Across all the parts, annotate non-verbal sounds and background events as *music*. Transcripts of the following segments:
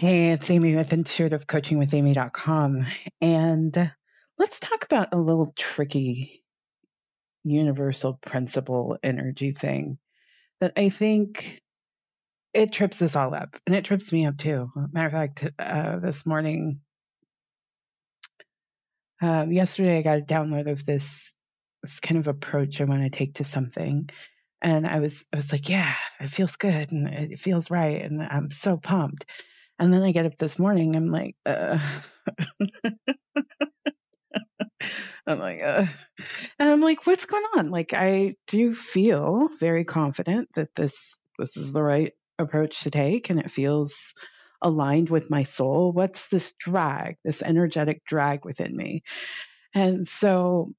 Hey, it's Amy with intuitivecoachingwithamy.com. And let's talk about a little tricky universal principle energy thing that I think it trips us all up. And it trips me up too. Matter of fact, uh, this morning, um, yesterday, I got a download of this, this kind of approach I want to take to something. And I was, I was like, yeah, it feels good and it feels right. And I'm so pumped. And then I get up this morning, I'm like, uh, *laughs* I'm like, uh, and I'm like, what's going on? Like, I do feel very confident that this, this is the right approach to take and it feels aligned with my soul. What's this drag, this energetic drag within me? And so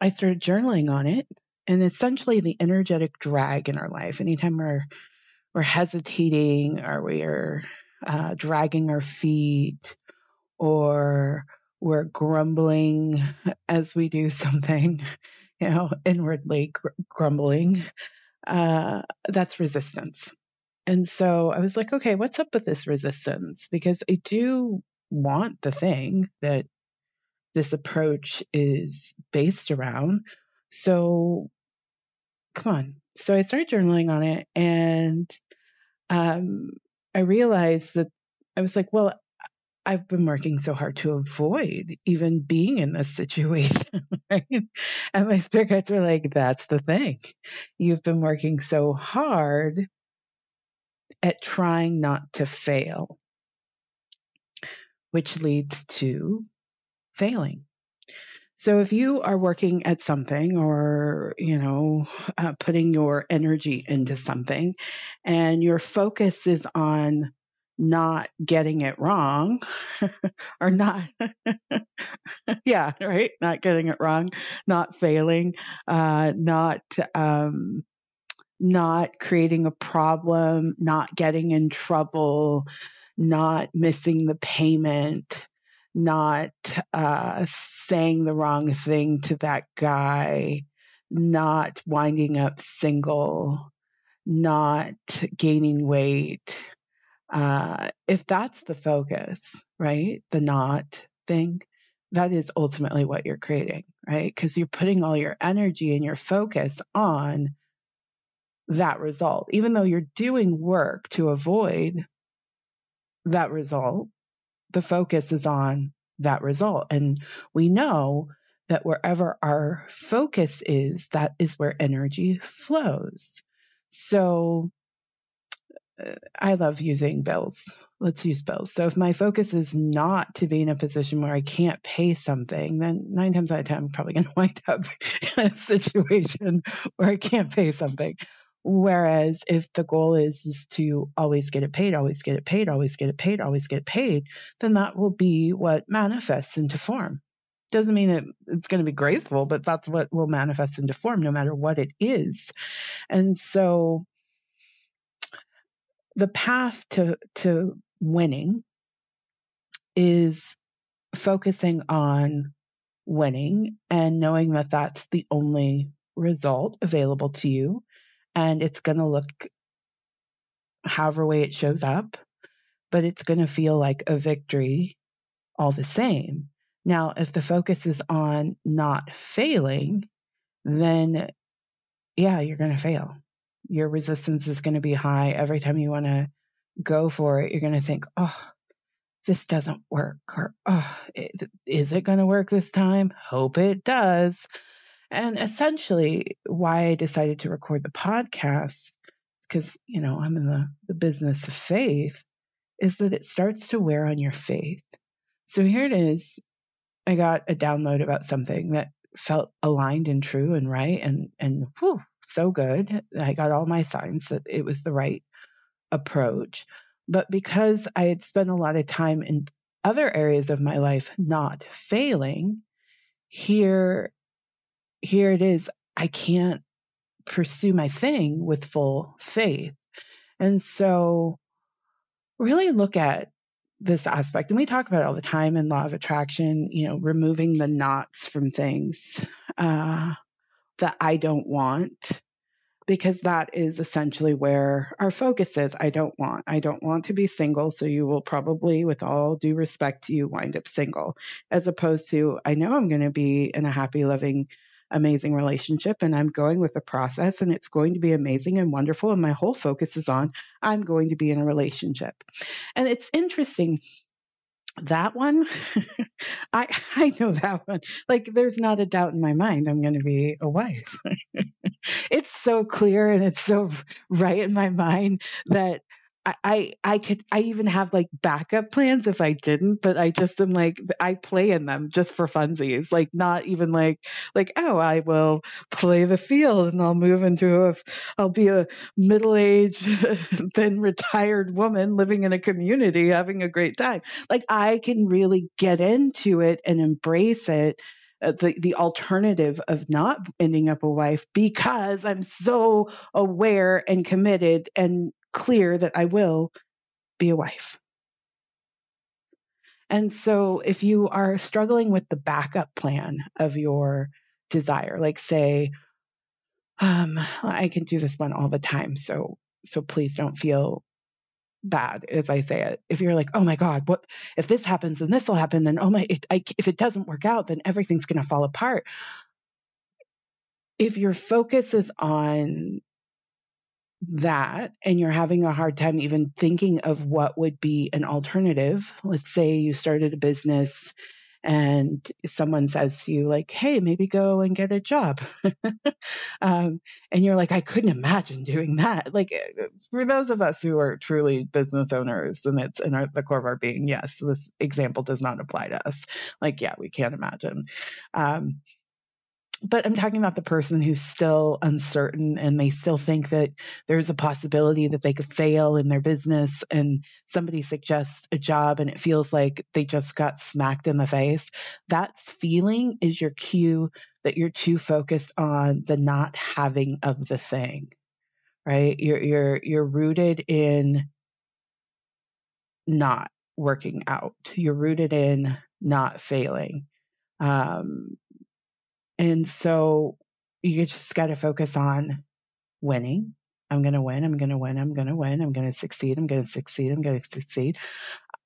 I started journaling on it and essentially the energetic drag in our life. Anytime we're we're hesitating or we're uh, dragging our feet or we're grumbling as we do *laughs* something, you know, inwardly gr- grumbling, uh, that's resistance. And so I was like, okay, what's up with this resistance? Because I do want the thing that this approach is based around. So come on. So I started journaling on it and um, I realized that I was like, well, I've been working so hard to avoid even being in this *laughs* situation, right? And my spirit guides were like, that's the thing. You've been working so hard at trying not to fail, which leads to failing. So if you are working at something or, you know, uh, putting your energy into something and your focus is on not getting it wrong *laughs* or not, *laughs* yeah, right. Not getting it wrong, not failing, uh, not, um, not creating a problem, not getting in trouble, not missing the payment, not uh, saying the wrong thing to that guy, not winding up single, not gaining weight. Uh, if that's the focus, right? The not thing, that is ultimately what you're creating, right? Because you're putting all your energy and your focus on that result, even though you're doing work to avoid that result the focus is on that result. And we know that wherever our focus is, that is where energy flows. So uh, I love using bills. Let's use bills. So if my focus is not to be in a position where I can't pay something, then nine times out of 10, I'm probably going *laughs* to wind up in a situation where I can't pay something. Whereas if the goal is, is to always get it paid, always get it paid, always get it paid, always get paid, then that will be what manifests into form. Doesn't mean it, it's going to be graceful, but that's what will manifest into form no matter what it is. And so the path to, to winning is focusing on winning and knowing that that's the only result available to you and it's going to look however way it shows up, but it's going to feel like a victory all the same. Now, if the focus is on not failing, then yeah, you're going to fail. Your resistance is going to be high. Every time you want to go for it, you're going to think, oh, this doesn't work. Or, oh, is it going to work this time? Hope it does. And essentially, why I decided to record the podcast, because, you know, I'm in the, the business of faith, is that it starts to wear on your faith. So here it is. I got a download about something that felt aligned and true and right and, and whew, so good. I got all my signs that it was the right approach. But because I had spent a lot of time in other areas of my life not failing, here here it is. I can't pursue my thing with full faith. And so really look at this aspect and we talk about it all the time in law of attraction you know removing the knots from things uh, that i don't want because that is essentially where our focus is. I don't want, I don't want to be single. So you will probably, with all due respect to you, wind up single, as opposed to, I know I'm going to be in a happy, loving, amazing relationship and I'm going with the process and it's going to be amazing and wonderful. And my whole focus is on, I'm going to be in a relationship. And it's interesting that one *laughs* i *laughs* i know that one like there's not a doubt in my mind i'm going to be a wife *laughs* it's so clear and it's so right in my mind that I, I could I even have like backup plans if I didn't, but I just am like I play in them just for funsies, like not even like like oh I will play the field and I'll move into a I'll be a middle aged *laughs* then retired woman living in a community having a great time. Like I can really get into it and embrace it uh, the the alternative of not ending up a wife because I'm so aware and committed and clear that I will be a wife. And so if you are struggling with the backup plan of your desire, like say, um, I can do this one all the time. So, so please don't feel bad as I say it. If you're like, oh my God, what if this happens and this will happen? Then, oh my, it, I, if it doesn't work out, then everything's going to fall apart. If your focus is on that and you're having a hard time even thinking of what would be an alternative, let's say you started a business and someone says to you like hey maybe go and get a job. *laughs* Um, and you're like i couldn't imagine doing that. Like eh, for those of us who are truly business owners and it's in our, the core of our being yes this example does not apply to us. Like yeah we can't imagine. Um, but I'm talking about the person who's still uncertain and they still think that there's a possibility that they could fail in their business and somebody suggests a job and it feels like they just got smacked in the face. That feeling is your cue that you're too focused on the not having of the thing. Right? You're you're you're rooted in not working out. You're rooted in not failing. Um, and so you just got to focus on winning. I'm going to win. I'm going to win. I'm going to win. I'm going to succeed. I'm going to succeed. I'm going to succeed.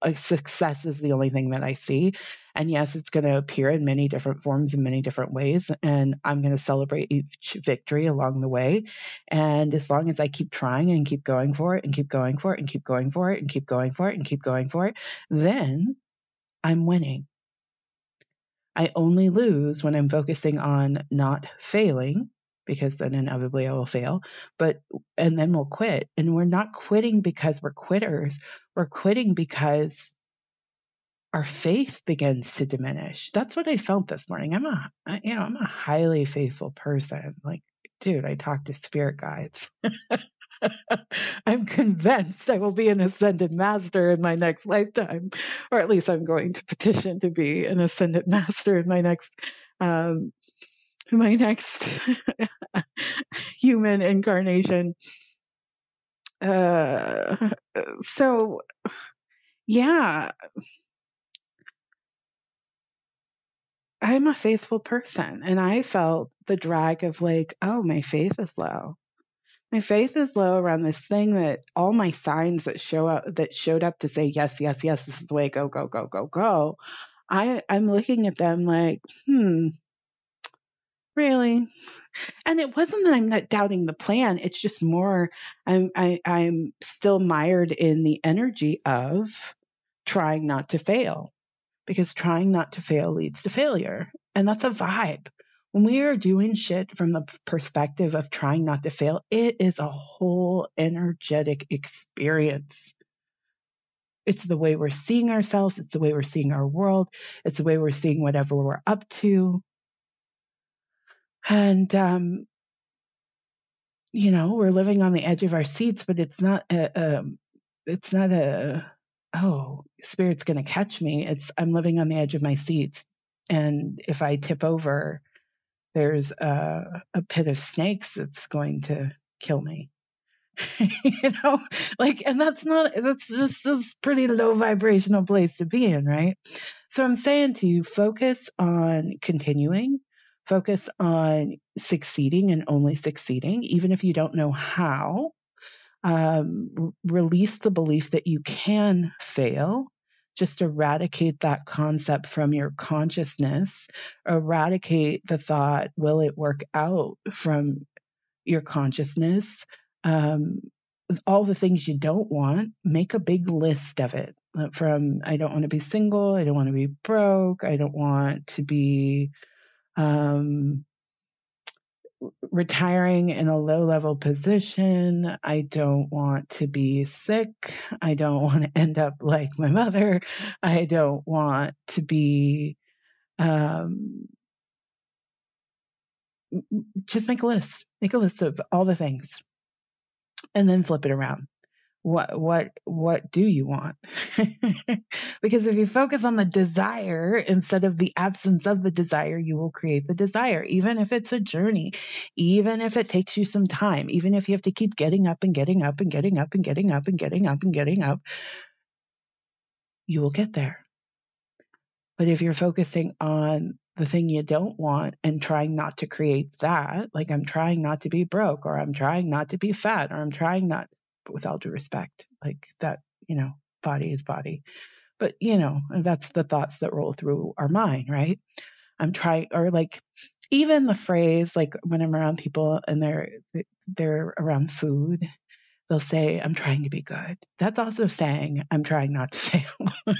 Like success is the only thing that I see. And yes, it's going to appear in many different forms in many different ways. And I'm going to celebrate each victory along the way. And as long as I keep trying and keep going for it and keep going for it and keep going for it and keep going for it and keep going for it, then I'm winning. I only lose when I'm focusing on not failing because then inevitably I will fail. But, and then we'll quit. And we're not quitting because we're quitters. We're quitting because our faith begins to diminish. That's what I felt this morning. I'm a, you know, I'm a highly faithful person. Like, dude, I talk to spirit guides. *laughs* *laughs* I'm convinced I will be an ascended master in my next lifetime, or at least I'm going to petition to be an ascended *laughs* master in my next um, my next *laughs* human incarnation. Uh, so, yeah, I'm a faithful person, and I felt the drag of like, oh, my faith is low my faith is low around this thing that all my signs that show up that showed up to say yes yes yes this is the way go go go go go i i'm looking at them like hmm really? And it wasn't that i'm not doubting the plan it's just more i'm I, i'm still mired in the energy of trying not to fail because trying not to fail leads to failure and that's a vibe when we are doing shit from the perspective of trying not to fail, it is a whole energetic experience. It's the way we're seeing ourselves, it's the way we're seeing our world, it's the way we're seeing whatever we're up to. And, um, you know, we're living on the edge of our seats, but it's not a, um, it's not a, oh, spirit's going to catch me. It's, I'm living on the edge of my seats. And if I tip over, there's a, a pit of snakes that's going to kill me. *laughs* you know, like, and that's not, that's just a pretty low vibrational place to be in, right? So I'm saying to you, focus on continuing, Focus on succeeding and only succeeding, even if you don't know how. Um, release the belief that you can fail. Just eradicate that concept from your consciousness. Eradicate the thought, will it work out from your consciousness? Um, all the things you don't want, make a big list of it. Uh, from I don't want to be single, I don't want to be broke, I don't want to be um, retiring in a low level position. I don't want to be sick. I don't want to *laughs* end up like my mother. I don't want to be um, just make a list. Make a list of all the things and then flip it around. What what what do you want? *laughs* because if you focus on the desire instead of the absence of the desire, you will create the desire, even if it's a journey, even if it takes you some time, even if you have to keep getting up and getting up and getting up and getting up and getting up and getting up, and getting up you will get there. But if you're focusing on the thing you don't want and trying not to create that, like I'm trying not to be broke or I'm trying not to be fat or I'm trying not, with all due respect, like that, you know, body is body. But, you know, that's the thoughts that roll through our mind, right? I'm trying, or like even the phrase, like when I'm around people and they're, they're around food, they'll say, I'm trying to be good. That's also saying, I'm trying not to fail.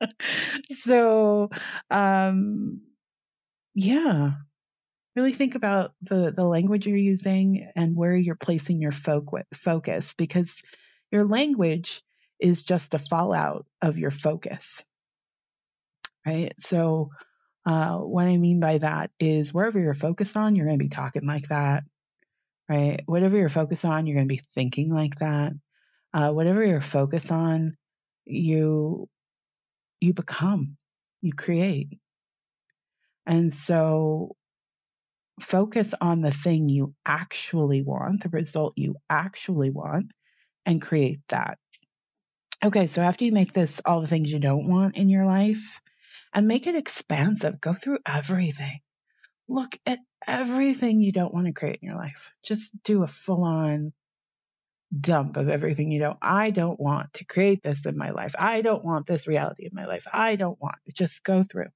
*laughs* so, um, yeah, really think about the, the language you're using and where you're placing your fo- focus because your language is just a fallout of your focus. Right. So, uh, what I mean by that is wherever you're focused on, you're going to be talking like that. Right. Whatever you're focused on, you're going to be thinking like that. Uh, whatever you're focused on, you you become, you create. And so focus on the thing you actually want, the result you actually want, and create that. Okay, so after you make this all the things you don't want in your life, and make it expansive, go through everything. Look at everything you don't want to create in your life. Just do a full on dump of everything you know. I don't want to create this in my life. I don't want this reality in my life. I don't want. Just go through.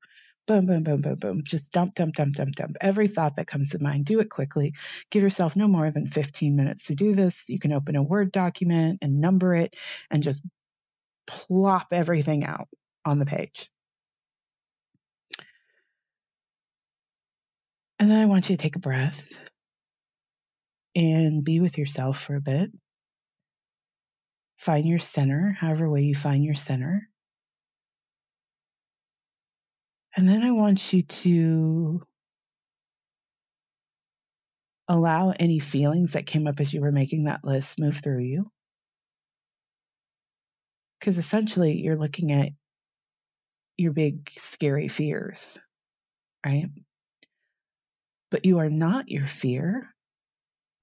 Boom, boom, boom, boom, boom. Just dump, dump, dump, dump, dump. Every thought that comes to mind, do it quickly. Give yourself no more than 15 minutes to do this. You can open a Word document and number it and just plop everything out on the page. And then I want you to take a breath and be with yourself for a bit. Find your center, however way you find your center. And then I want you to allow any feelings that came up as you were making that list move through you. Because essentially, you're looking at your big, scary fears, right? But you are not your fear,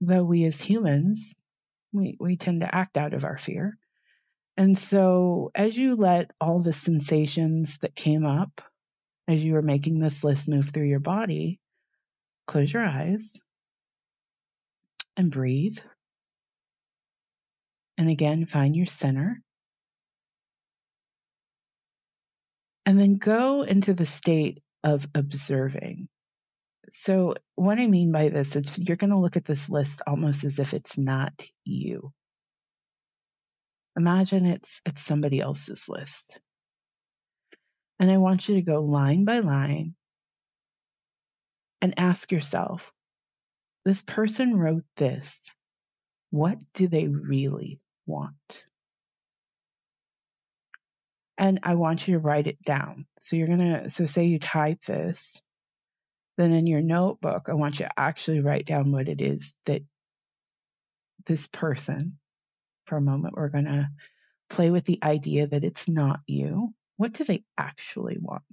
though we as humans we, we tend to act out of our fear. And so, as you let all the sensations that came up as you are making this list move through your body, close your eyes and breathe. And again, find your center. And then go into the state of observing. So, what I mean by this is you're going to look at this list almost as if it's not you. Imagine it's it's somebody else's list. And I want you to go line by line and ask yourself, this person wrote this. What do they really want? And I want you to write it down. So you're going to, so say you type this then in your notebook, I want you to actually write down what it is that this person, for a moment, we're going to play with the idea that it's not you. What do they actually want?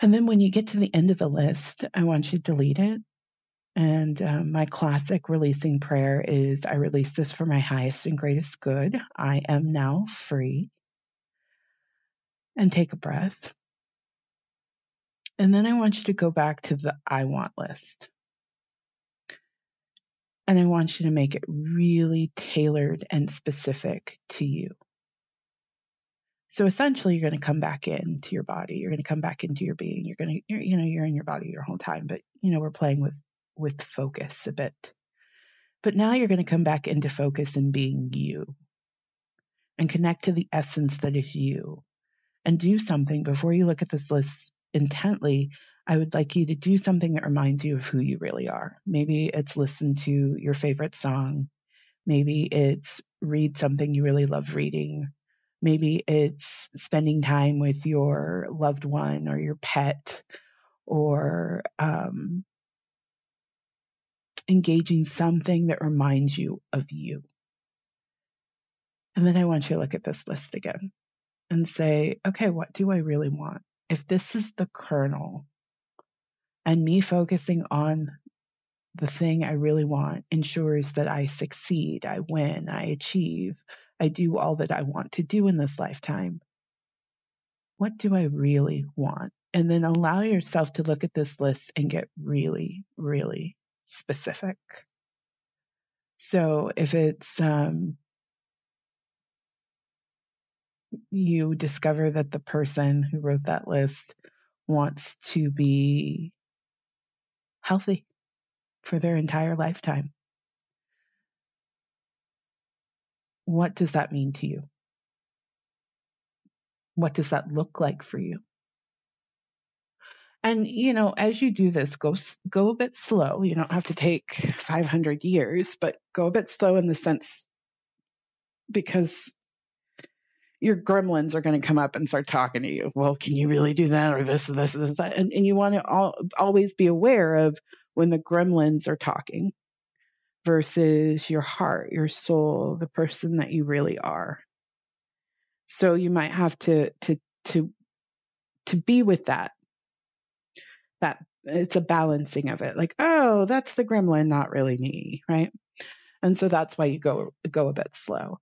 And then when you get to the end of the list, I want you to delete it. And um, my classic releasing prayer is I release this for my highest and greatest good. I am now free. And take a breath. And then I want you to go back to the I want list. And I want you to make it really tailored and specific to you. So essentially, you're going to come back into your body. You're going to come back into your being. You're going to, you know, you're in your body your whole time, but you know, we're playing with with focus a bit. But now you're going to come back into focus and being you, and connect to the essence that is you, and do something before you look at this list intently. I would like you to do something that reminds you of who you really are. Maybe it's listen to your favorite song. Maybe it's read something you really love reading. Maybe it's spending time with your loved one or your pet or um, engaging something that reminds you of you. And then I want you to look at this list again and say, okay, what do I really want? If this is the kernel and me focusing on the thing I really want ensures that I succeed, I win, I achieve, I do all that I want to do in this lifetime. What do I really want? And then allow yourself to look at this list and get really, really specific. So if it's, um, you discover that the person who wrote that list wants to be healthy for their entire lifetime. What does that mean to you? What does that look like for you? And you know, as you do this, go go a bit slow. You don't have to take 500 years, but go a bit slow in the sense because your gremlins are going to come up and start talking to you. Well, can you really do that or this, this, this. And, and you want to all, always be aware of when the gremlins are talking versus your heart, your soul, the person that you really are. So you might have to to to to be with that. That it's a balancing of it. Like, oh, that's the gremlin, not really me, right? And so that's why you go go a bit slow.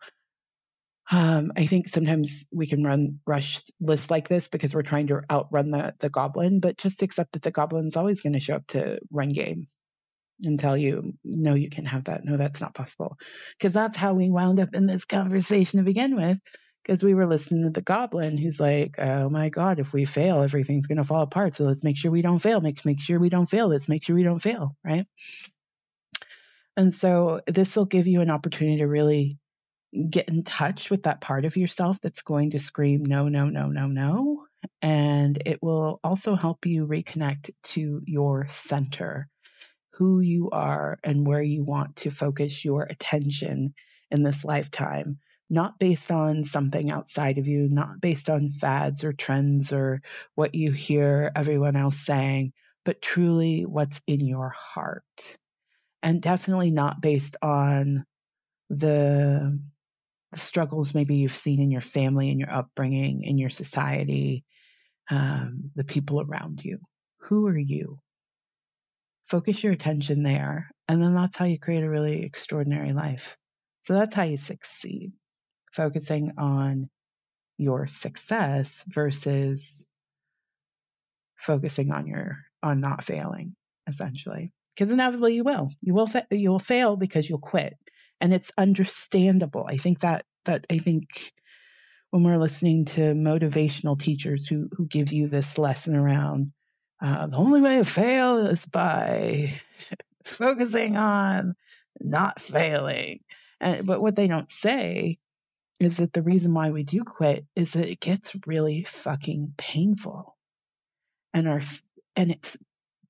Um, I think sometimes we can run rush lists like this because we're trying to outrun the the goblin, but just accept that the goblin's always going to show up to run game and tell you, no, you can't have that. No, that's not possible. Because that's how we wound up in this conversation to begin with. Because we were listening to the goblin who's like, oh my God, if we fail, everything's going to fall apart. So let's make sure we don't fail. Make, make sure we don't fail. Let's make sure we don't fail. Right. And so this will give you an opportunity to really get in touch with that part of yourself that's going to scream, no, no, no, no, no. And it will also help you reconnect to your center who you are and where you want to focus your attention in this lifetime, not based on something outside of you, not based on fads or trends or what you hear everyone else saying, but truly what's in your heart. And definitely not based on the, struggles maybe you've seen in your family, in your upbringing, in your society, um, the people around you. Who are you? Focus your attention there. And then that's how you create a really extraordinary life. So that's how you succeed, focusing on your success versus focusing on your on not failing essentially because inevitably you will you will fa- you will fail because you'll quit and it's understandable i think that that i think when we're listening to motivational teachers who who give you this lesson around uh, the only way to fail is by *laughs* focusing on not failing. And, but what they don't say is that the reason why we do quit is that it gets really fucking painful. And our and it's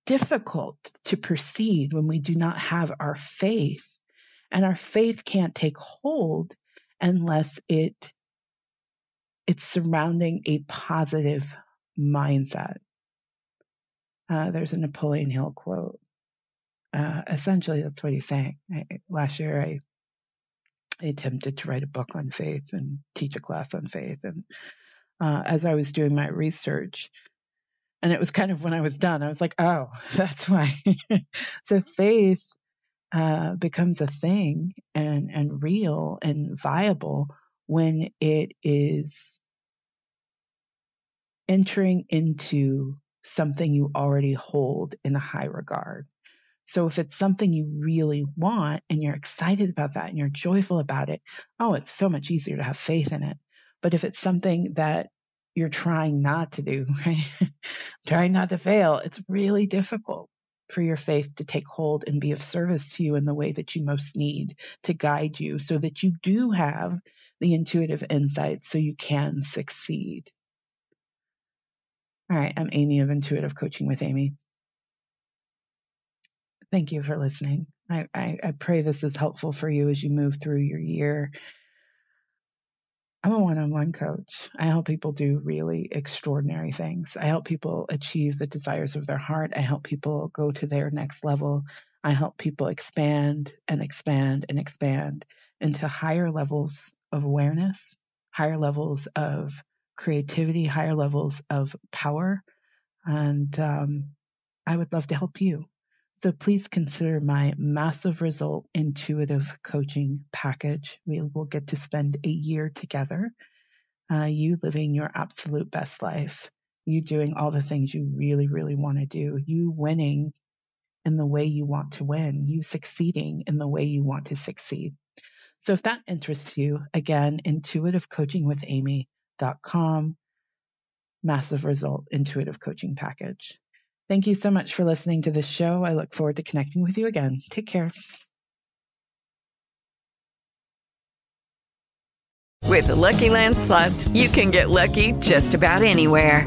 difficult to proceed when we do not have our faith. And our faith can't take hold unless it it's surrounding a positive mindset. Uh, there's a Napoleon Hill quote. Uh, essentially, that's what he's saying. I, last year, I, I, attempted to write a book on faith and teach a class on faith. And uh, as I was doing my research, and it was kind of when I was done, I was like, oh, *laughs* that's why. *laughs* so faith uh, becomes a thing and, and real and viable when it is entering into something you already hold in a high regard. So if it's something you really want and you're excited about that and you're joyful about it, oh, it's so much easier to have faith in it. But if it's something that you're trying not to do, *laughs* right? trying not to fail, it's really difficult for your faith to take hold and be of service to you in the way that you most need to guide you so that you do have the intuitive insights so you can succeed. All right, I'm Amy of Intuitive Coaching with Amy. Thank you for listening. I, I, I pray this is helpful for you as you move through your year. I'm a one on one coach. I help people do really extraordinary things. I help people achieve the desires of their heart. I help people go to their next level. I help people expand and expand and expand into higher levels of awareness, higher levels of creativity, higher levels of power. And um, I would love to help you. So please consider my massive result intuitive coaching package. We will get to spend a year together, uh, you living your absolute best life, you doing all the things you really, really want to do, you winning in the way you want to win, you succeeding in the way you want to succeed. So if that interests you, again, intuitivecoachingwithamy.com, massive result intuitive coaching package. Thank you so much for listening to this show. I look forward to connecting with you again. Take care. With the Lucky Land slots, you can get lucky just about anywhere.